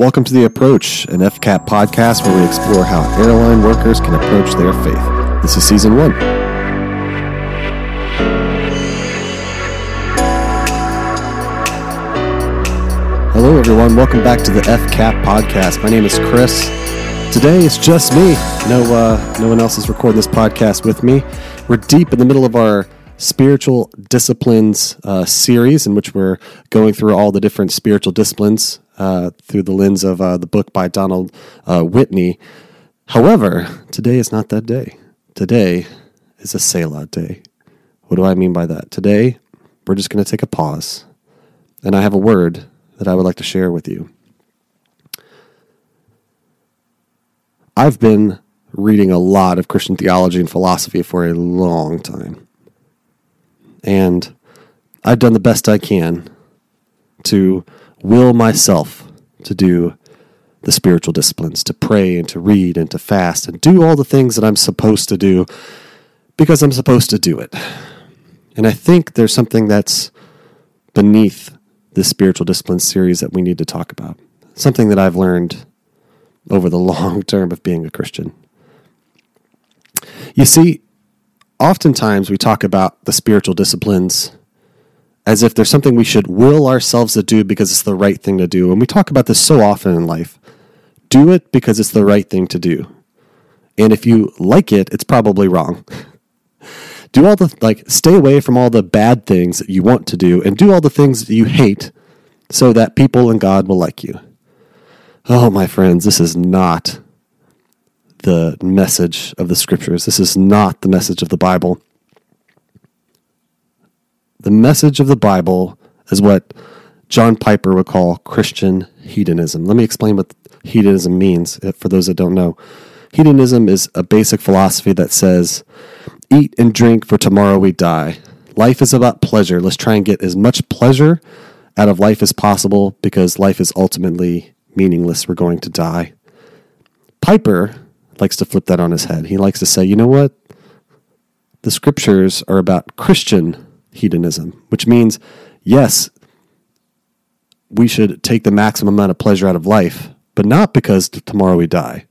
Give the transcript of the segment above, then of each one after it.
Welcome to The Approach, an FCAP podcast where we explore how airline workers can approach their faith. This is season one. Hello, everyone. Welcome back to the FCAP podcast. My name is Chris. Today it's just me. No, uh, no one else is recording this podcast with me. We're deep in the middle of our spiritual disciplines uh, series, in which we're going through all the different spiritual disciplines uh, through the lens of uh, the book by Donald uh, Whitney. However, today is not that day. Today is a Selah day. What do I mean by that? Today, we're just going to take a pause, and I have a word that I would like to share with you. I've been reading a lot of Christian theology and philosophy for a long time. And I've done the best I can to will myself to do the spiritual disciplines, to pray and to read and to fast and do all the things that I'm supposed to do because I'm supposed to do it. And I think there's something that's beneath this spiritual disciplines series that we need to talk about. Something that I've learned over the long term of being a Christian. You see, oftentimes we talk about the spiritual disciplines as if there's something we should will ourselves to do because it's the right thing to do. And we talk about this so often in life. Do it because it's the right thing to do. And if you like it, it's probably wrong. do all the, like, stay away from all the bad things that you want to do and do all the things that you hate so that people and God will like you. Oh, my friends, this is not the message of the scriptures. This is not the message of the Bible. The message of the Bible is what John Piper would call Christian hedonism. Let me explain what hedonism means for those that don't know. Hedonism is a basic philosophy that says, eat and drink for tomorrow we die. Life is about pleasure. Let's try and get as much pleasure out of life as possible because life is ultimately meaningless. We're going to die. Piper likes to flip that on his head. He likes to say, you know what? The scriptures are about Christian hedonism, which means, yes, we should take the maximum amount of pleasure out of life, but not because tomorrow we die,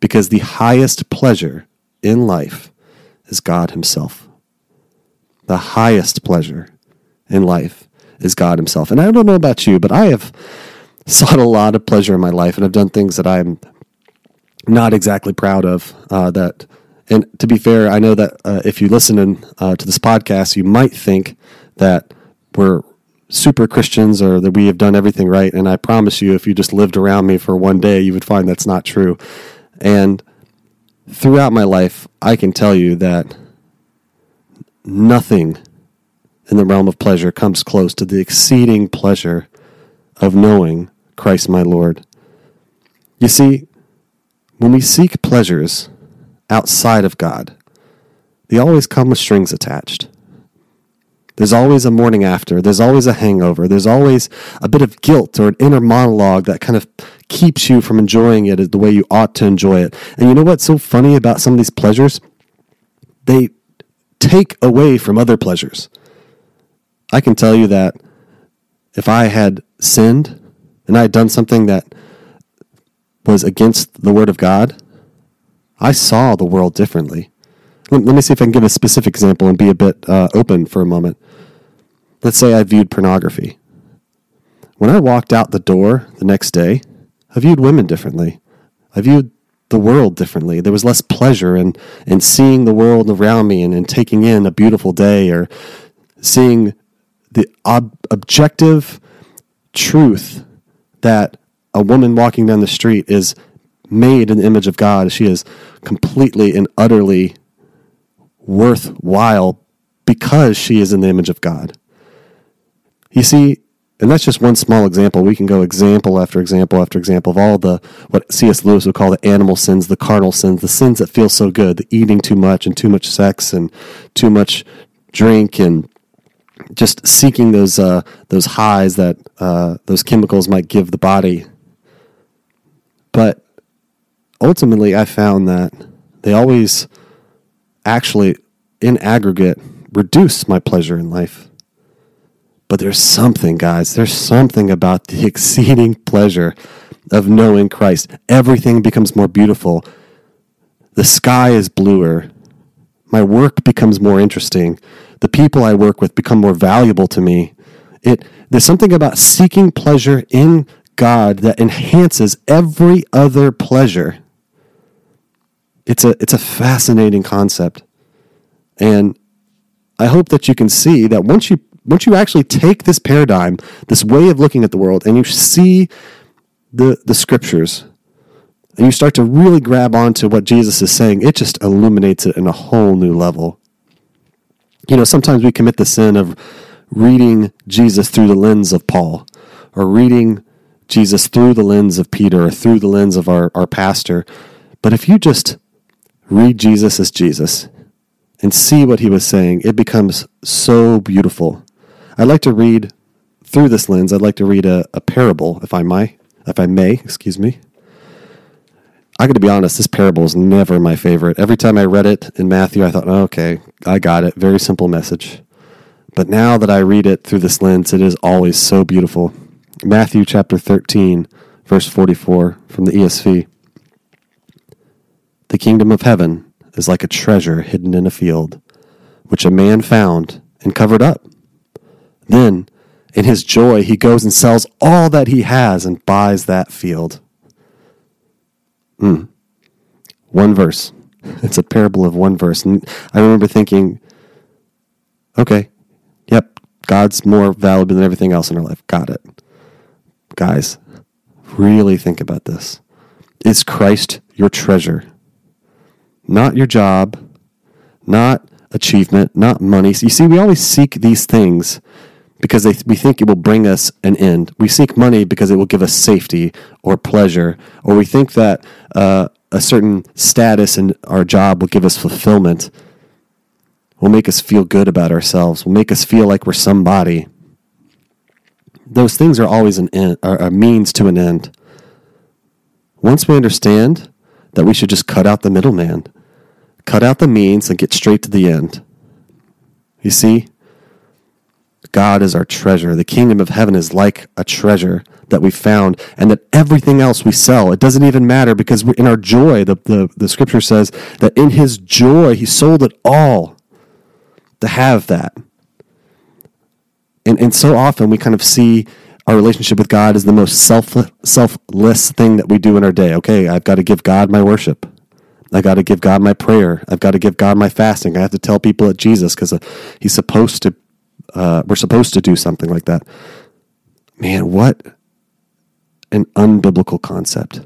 because the highest pleasure in life is God Himself. The highest pleasure in life is God Himself. And I don't know about you, but I have sought a lot of pleasure in my life and I've done things that I'm not exactly proud of. Uh, that, and to be fair, I know that uh, if you listen in, uh, to this podcast, you might think that we're super Christians or that we have done everything right. And I promise you, if you just lived around me for one day, you would find that's not true. And throughout my life, I can tell you that nothing in the realm of pleasure comes close to the exceeding pleasure of knowing Christ my Lord. You see, when we seek pleasures outside of God, they always come with strings attached. There's always a morning after. There's always a hangover. There's always a bit of guilt or an inner monologue that kind of keeps you from enjoying it the way you ought to enjoy it. And you know what's so funny about some of these pleasures? They take away from other pleasures. I can tell you that if I had sinned and I had done something that was against the Word of God, I saw the world differently. Let, let me see if I can give a specific example and be a bit uh, open for a moment. Let's say I viewed pornography. When I walked out the door the next day, I viewed women differently. I viewed the world differently. There was less pleasure in, in seeing the world around me and, and taking in a beautiful day or seeing the ob- objective truth that a woman walking down the street is made in the image of God. She is completely and utterly worthwhile because she is in the image of God. You see, and that's just one small example. We can go example after example after example of all the what C.S. Lewis would call the animal sins, the carnal sins, the sins that feel so good, the eating too much and too much sex and too much drink and just seeking those uh, those highs that uh, those chemicals might give the body but ultimately, I found that they always actually, in aggregate, reduce my pleasure in life. But there's something, guys, there's something about the exceeding pleasure of knowing Christ. Everything becomes more beautiful. The sky is bluer. My work becomes more interesting. The people I work with become more valuable to me. It there's something about seeking pleasure in God that enhances every other pleasure. It's a it's a fascinating concept. And I hope that you can see that once you once you actually take this paradigm, this way of looking at the world, and you see the the scriptures, and you start to really grab onto what Jesus is saying, it just illuminates it in a whole new level. You know, sometimes we commit the sin of reading Jesus through the lens of Paul, or reading Jesus through the lens of Peter, or through the lens of our, our pastor. But if you just read Jesus as Jesus and see what he was saying, it becomes so beautiful. I'd like to read through this lens. I'd like to read a, a parable, if I may. If I may, excuse me. I got to be honest. This parable is never my favorite. Every time I read it in Matthew, I thought, oh, "Okay, I got it. Very simple message." But now that I read it through this lens, it is always so beautiful. Matthew chapter thirteen, verse forty-four from the ESV. The kingdom of heaven is like a treasure hidden in a field, which a man found and covered up. Then, in his joy, he goes and sells all that he has and buys that field. Hmm. One verse. It's a parable of one verse. And I remember thinking, okay, yep, God's more valuable than everything else in our life. Got it. Guys, really think about this. Is Christ your treasure? Not your job, not achievement, not money. You see, we always seek these things because they, we think it will bring us an end. We seek money because it will give us safety or pleasure, or we think that uh, a certain status in our job will give us fulfillment, will make us feel good about ourselves, will make us feel like we're somebody. Those things are always an end, are a means to an end. Once we understand that we should just cut out the middleman, cut out the means, and get straight to the end. You see? God is our treasure. The kingdom of heaven is like a treasure that we found, and that everything else we sell, it doesn't even matter because in our joy, the, the, the scripture says that in his joy, he sold it all to have that. And, and so often we kind of see our relationship with God as the most self, selfless thing that we do in our day. Okay, I've got to give God my worship. I got to give God my prayer. I've got to give God my fasting. I have to tell people at Jesus because uh, he's supposed to uh, we're supposed to do something like that. Man, what an unbiblical concept.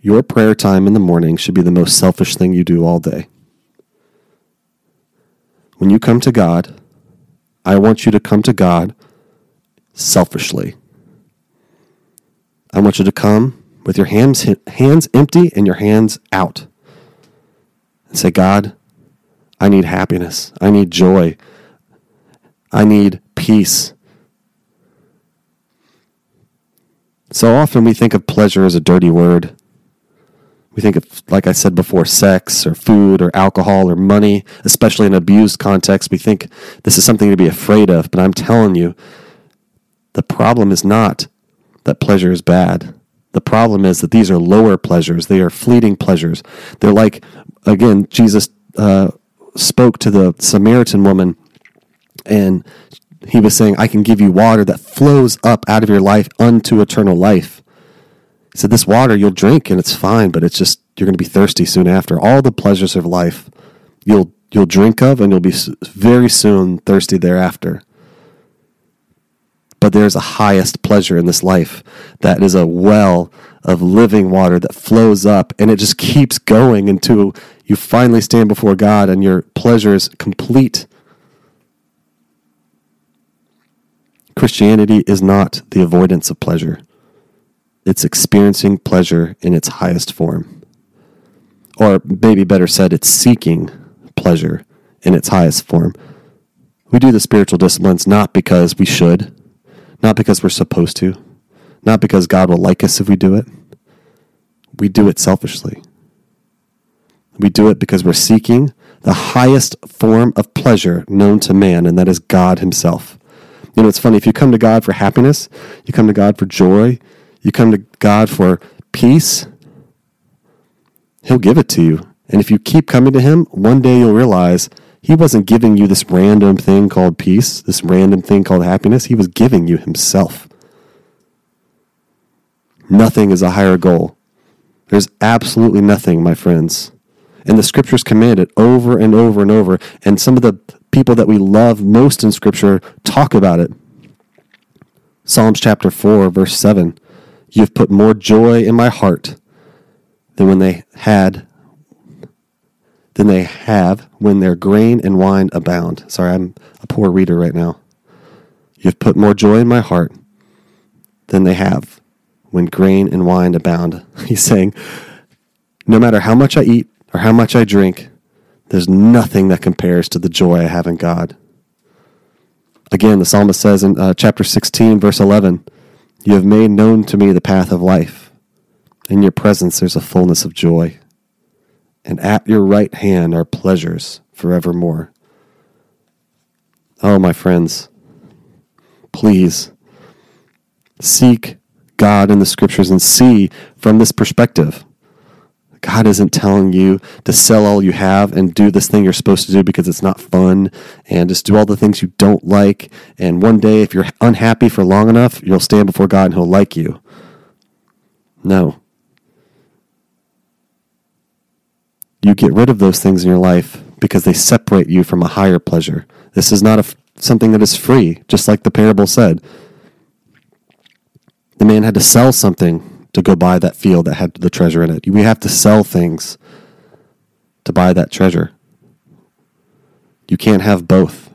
Your prayer time in the morning should be the most selfish thing you do all day. When you come to God, I want you to come to God selfishly. I want you to come with your hands, hands empty and your hands out and say, God, I need happiness. I need joy. I need peace. So often we think of pleasure as a dirty word. We think of, like I said before, sex or food or alcohol or money, especially in an abused context. We think this is something to be afraid of. But I'm telling you, the problem is not that pleasure is bad. The problem is that these are lower pleasures. They are fleeting pleasures. They're like, again, Jesus uh, spoke to the Samaritan woman and he was saying, I can give you water that flows up out of your life unto eternal life. He said, This water you'll drink and it's fine, but it's just, you're going to be thirsty soon after. All the pleasures of life you'll, you'll drink of and you'll be very soon thirsty thereafter. But there's a highest pleasure in this life that is a well of living water that flows up and it just keeps going until you finally stand before God and your pleasure is complete. Christianity is not the avoidance of pleasure. It's experiencing pleasure in its highest form. Or maybe better said, it's seeking pleasure in its highest form. We do the spiritual disciplines not because we should, not because we're supposed to, not because God will like us if we do it. We do it selfishly. We do it because we're seeking the highest form of pleasure known to man, and that is God Himself. You know, it's funny, if you come to God for happiness, you come to God for joy, you come to God for peace, He'll give it to you. And if you keep coming to Him, one day you'll realize He wasn't giving you this random thing called peace, this random thing called happiness. He was giving you Himself. Nothing is a higher goal. There's absolutely nothing, my friends. And the scriptures command it over and over and over. And some of the people that we love most in scripture talk about it. Psalms chapter 4, verse 7. You have put more joy in my heart than when they had than they have when their grain and wine abound. Sorry, I'm a poor reader right now. You have put more joy in my heart than they have when grain and wine abound. He's saying, no matter how much I eat or how much I drink, there's nothing that compares to the joy I have in God. Again, the psalmist says in uh, chapter 16, verse 11, You have made known to me the path of life. In your presence there's a fullness of joy, and at your right hand are pleasures forevermore. Oh, my friends, please seek God in the scriptures and see from this perspective. God isn't telling you to sell all you have and do this thing you're supposed to do because it's not fun and just do all the things you don't like. And one day, if you're unhappy for long enough, you'll stand before God and He'll like you. No. You get rid of those things in your life because they separate you from a higher pleasure. This is not a, something that is free, just like the parable said. The man had to sell something to go buy that field that had the treasure in it. We have to sell things to buy that treasure. You can't have both.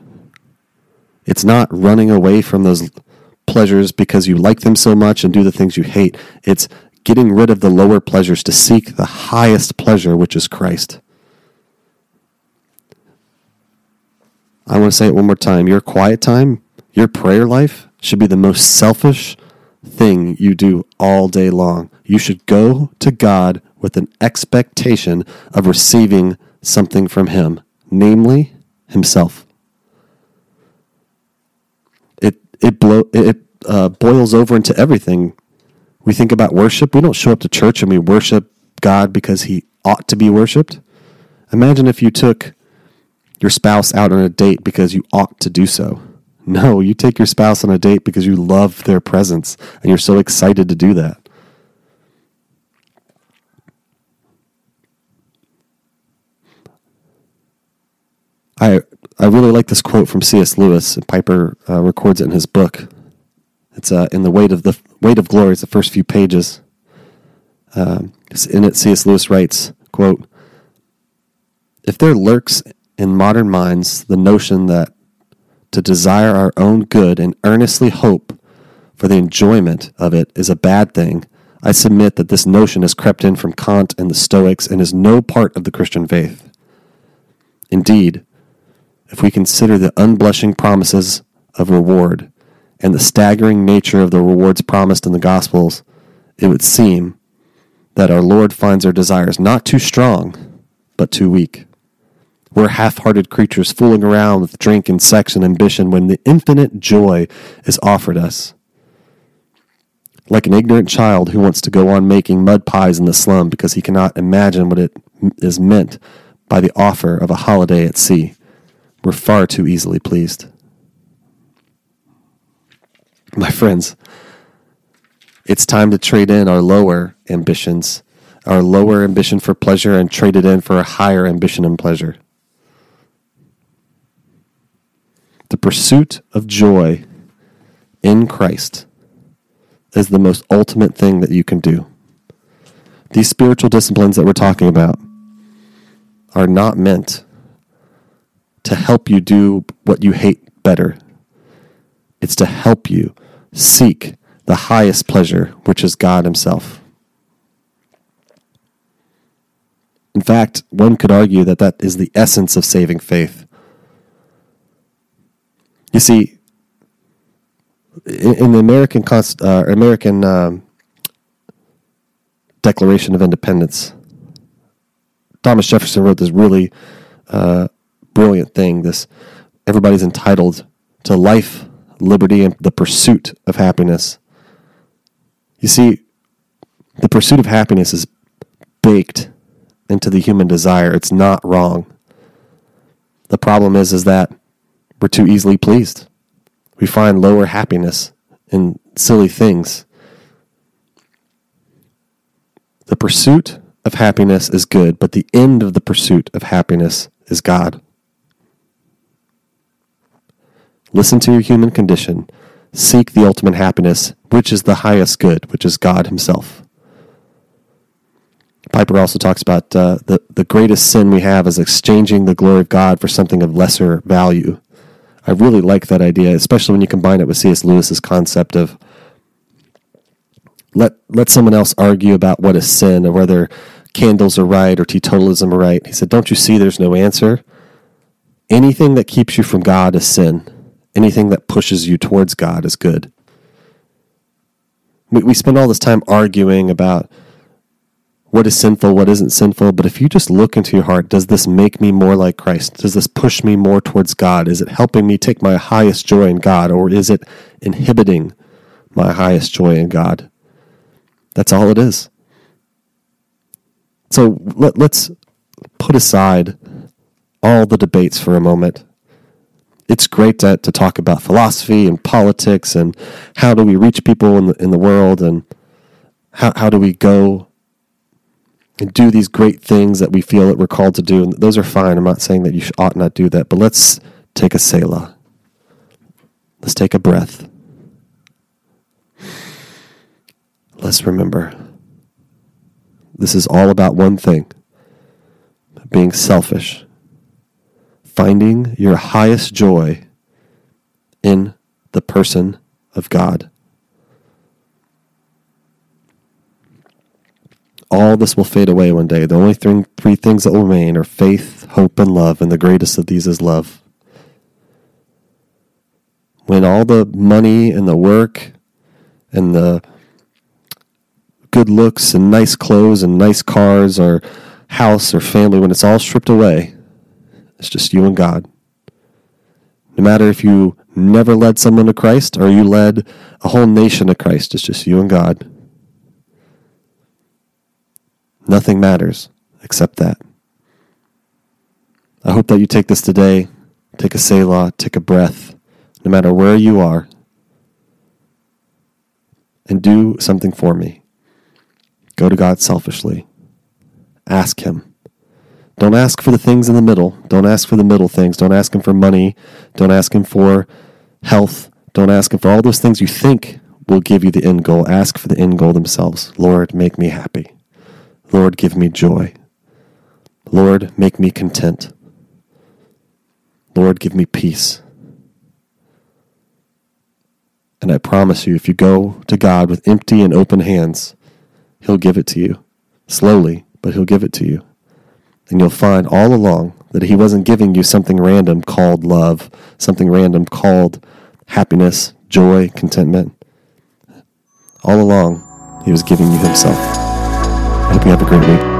It's not running away from those pleasures because you like them so much and do the things you hate. It's getting rid of the lower pleasures to seek the highest pleasure, which is Christ. I want to say it one more time. Your quiet time, your prayer life should be the most selfish, thing you do all day long. You should go to God with an expectation of receiving something from Him, namely Himself. It it blow it uh, boils over into everything. We think about worship. We don't show up to church and we worship God because He ought to be worshipped. Imagine if you took your spouse out on a date because you ought to do so. No, you take your spouse on a date because you love their presence and you're so excited to do that. I I really like this quote from C.S. Lewis. Piper uh, records it in his book. It's uh, in the weight of the weight of glory. is the first few pages. Uh, in it, C.S. Lewis writes, "quote If there lurks in modern minds the notion that to desire our own good and earnestly hope for the enjoyment of it is a bad thing, I submit that this notion has crept in from Kant and the Stoics and is no part of the Christian faith. Indeed, if we consider the unblushing promises of reward and the staggering nature of the rewards promised in the Gospels, it would seem that our Lord finds our desires not too strong, but too weak. We're half hearted creatures fooling around with drink and sex and ambition when the infinite joy is offered us. Like an ignorant child who wants to go on making mud pies in the slum because he cannot imagine what it is meant by the offer of a holiday at sea. We're far too easily pleased. My friends, it's time to trade in our lower ambitions, our lower ambition for pleasure, and trade it in for a higher ambition and pleasure. The pursuit of joy in Christ is the most ultimate thing that you can do. These spiritual disciplines that we're talking about are not meant to help you do what you hate better. It's to help you seek the highest pleasure, which is God Himself. In fact, one could argue that that is the essence of saving faith. You see, in, the American uh, American um, Declaration of Independence, Thomas Jefferson wrote this really uh, brilliant thing. This everybody's entitled to life, liberty, and the pursuit of happiness. You see, the pursuit of happiness is baked into the human desire. It's not wrong. The problem is, is that we're too easily pleased. We find lower happiness in silly things. The pursuit of happiness is good, but the end of the pursuit of happiness is God. Listen to your human condition. Seek the ultimate happiness, which is the highest good, which is God Himself. Piper also talks about uh, the, the greatest sin we have is exchanging the glory of God for something of lesser value. I really like that idea, especially when you combine it with C.S. Lewis's concept of let let someone else argue about what is sin or whether candles are right or teetotalism are right. He said, Don't you see there's no answer? Anything that keeps you from God is sin. Anything that pushes you towards God is good. We, we spend all this time arguing about what is sinful, what isn't sinful, but if you just look into your heart, does this make me more like Christ? Does this push me more towards God? Is it helping me take my highest joy in God, or is it inhibiting my highest joy in God? That's all it is. So let, let's put aside all the debates for a moment. It's great to, to talk about philosophy and politics and how do we reach people in the, in the world and how, how do we go and do these great things that we feel that we're called to do. And those are fine. I'm not saying that you ought not do that, but let's take a Selah. Let's take a breath. Let's remember this is all about one thing being selfish, finding your highest joy in the person of God. All this will fade away one day. The only th- three things that will remain are faith, hope, and love, and the greatest of these is love. When all the money and the work and the good looks and nice clothes and nice cars or house or family, when it's all stripped away, it's just you and God. No matter if you never led someone to Christ or you led a whole nation to Christ, it's just you and God. Nothing matters except that. I hope that you take this today, take a Selah, take a breath, no matter where you are, and do something for me. Go to God selfishly. Ask Him. Don't ask for the things in the middle. Don't ask for the middle things. Don't ask Him for money. Don't ask Him for health. Don't ask Him for all those things you think will give you the end goal. Ask for the end goal themselves. Lord, make me happy. Lord, give me joy. Lord, make me content. Lord, give me peace. And I promise you, if you go to God with empty and open hands, He'll give it to you. Slowly, but He'll give it to you. And you'll find all along that He wasn't giving you something random called love, something random called happiness, joy, contentment. All along, He was giving you Himself. I hope you have a great week.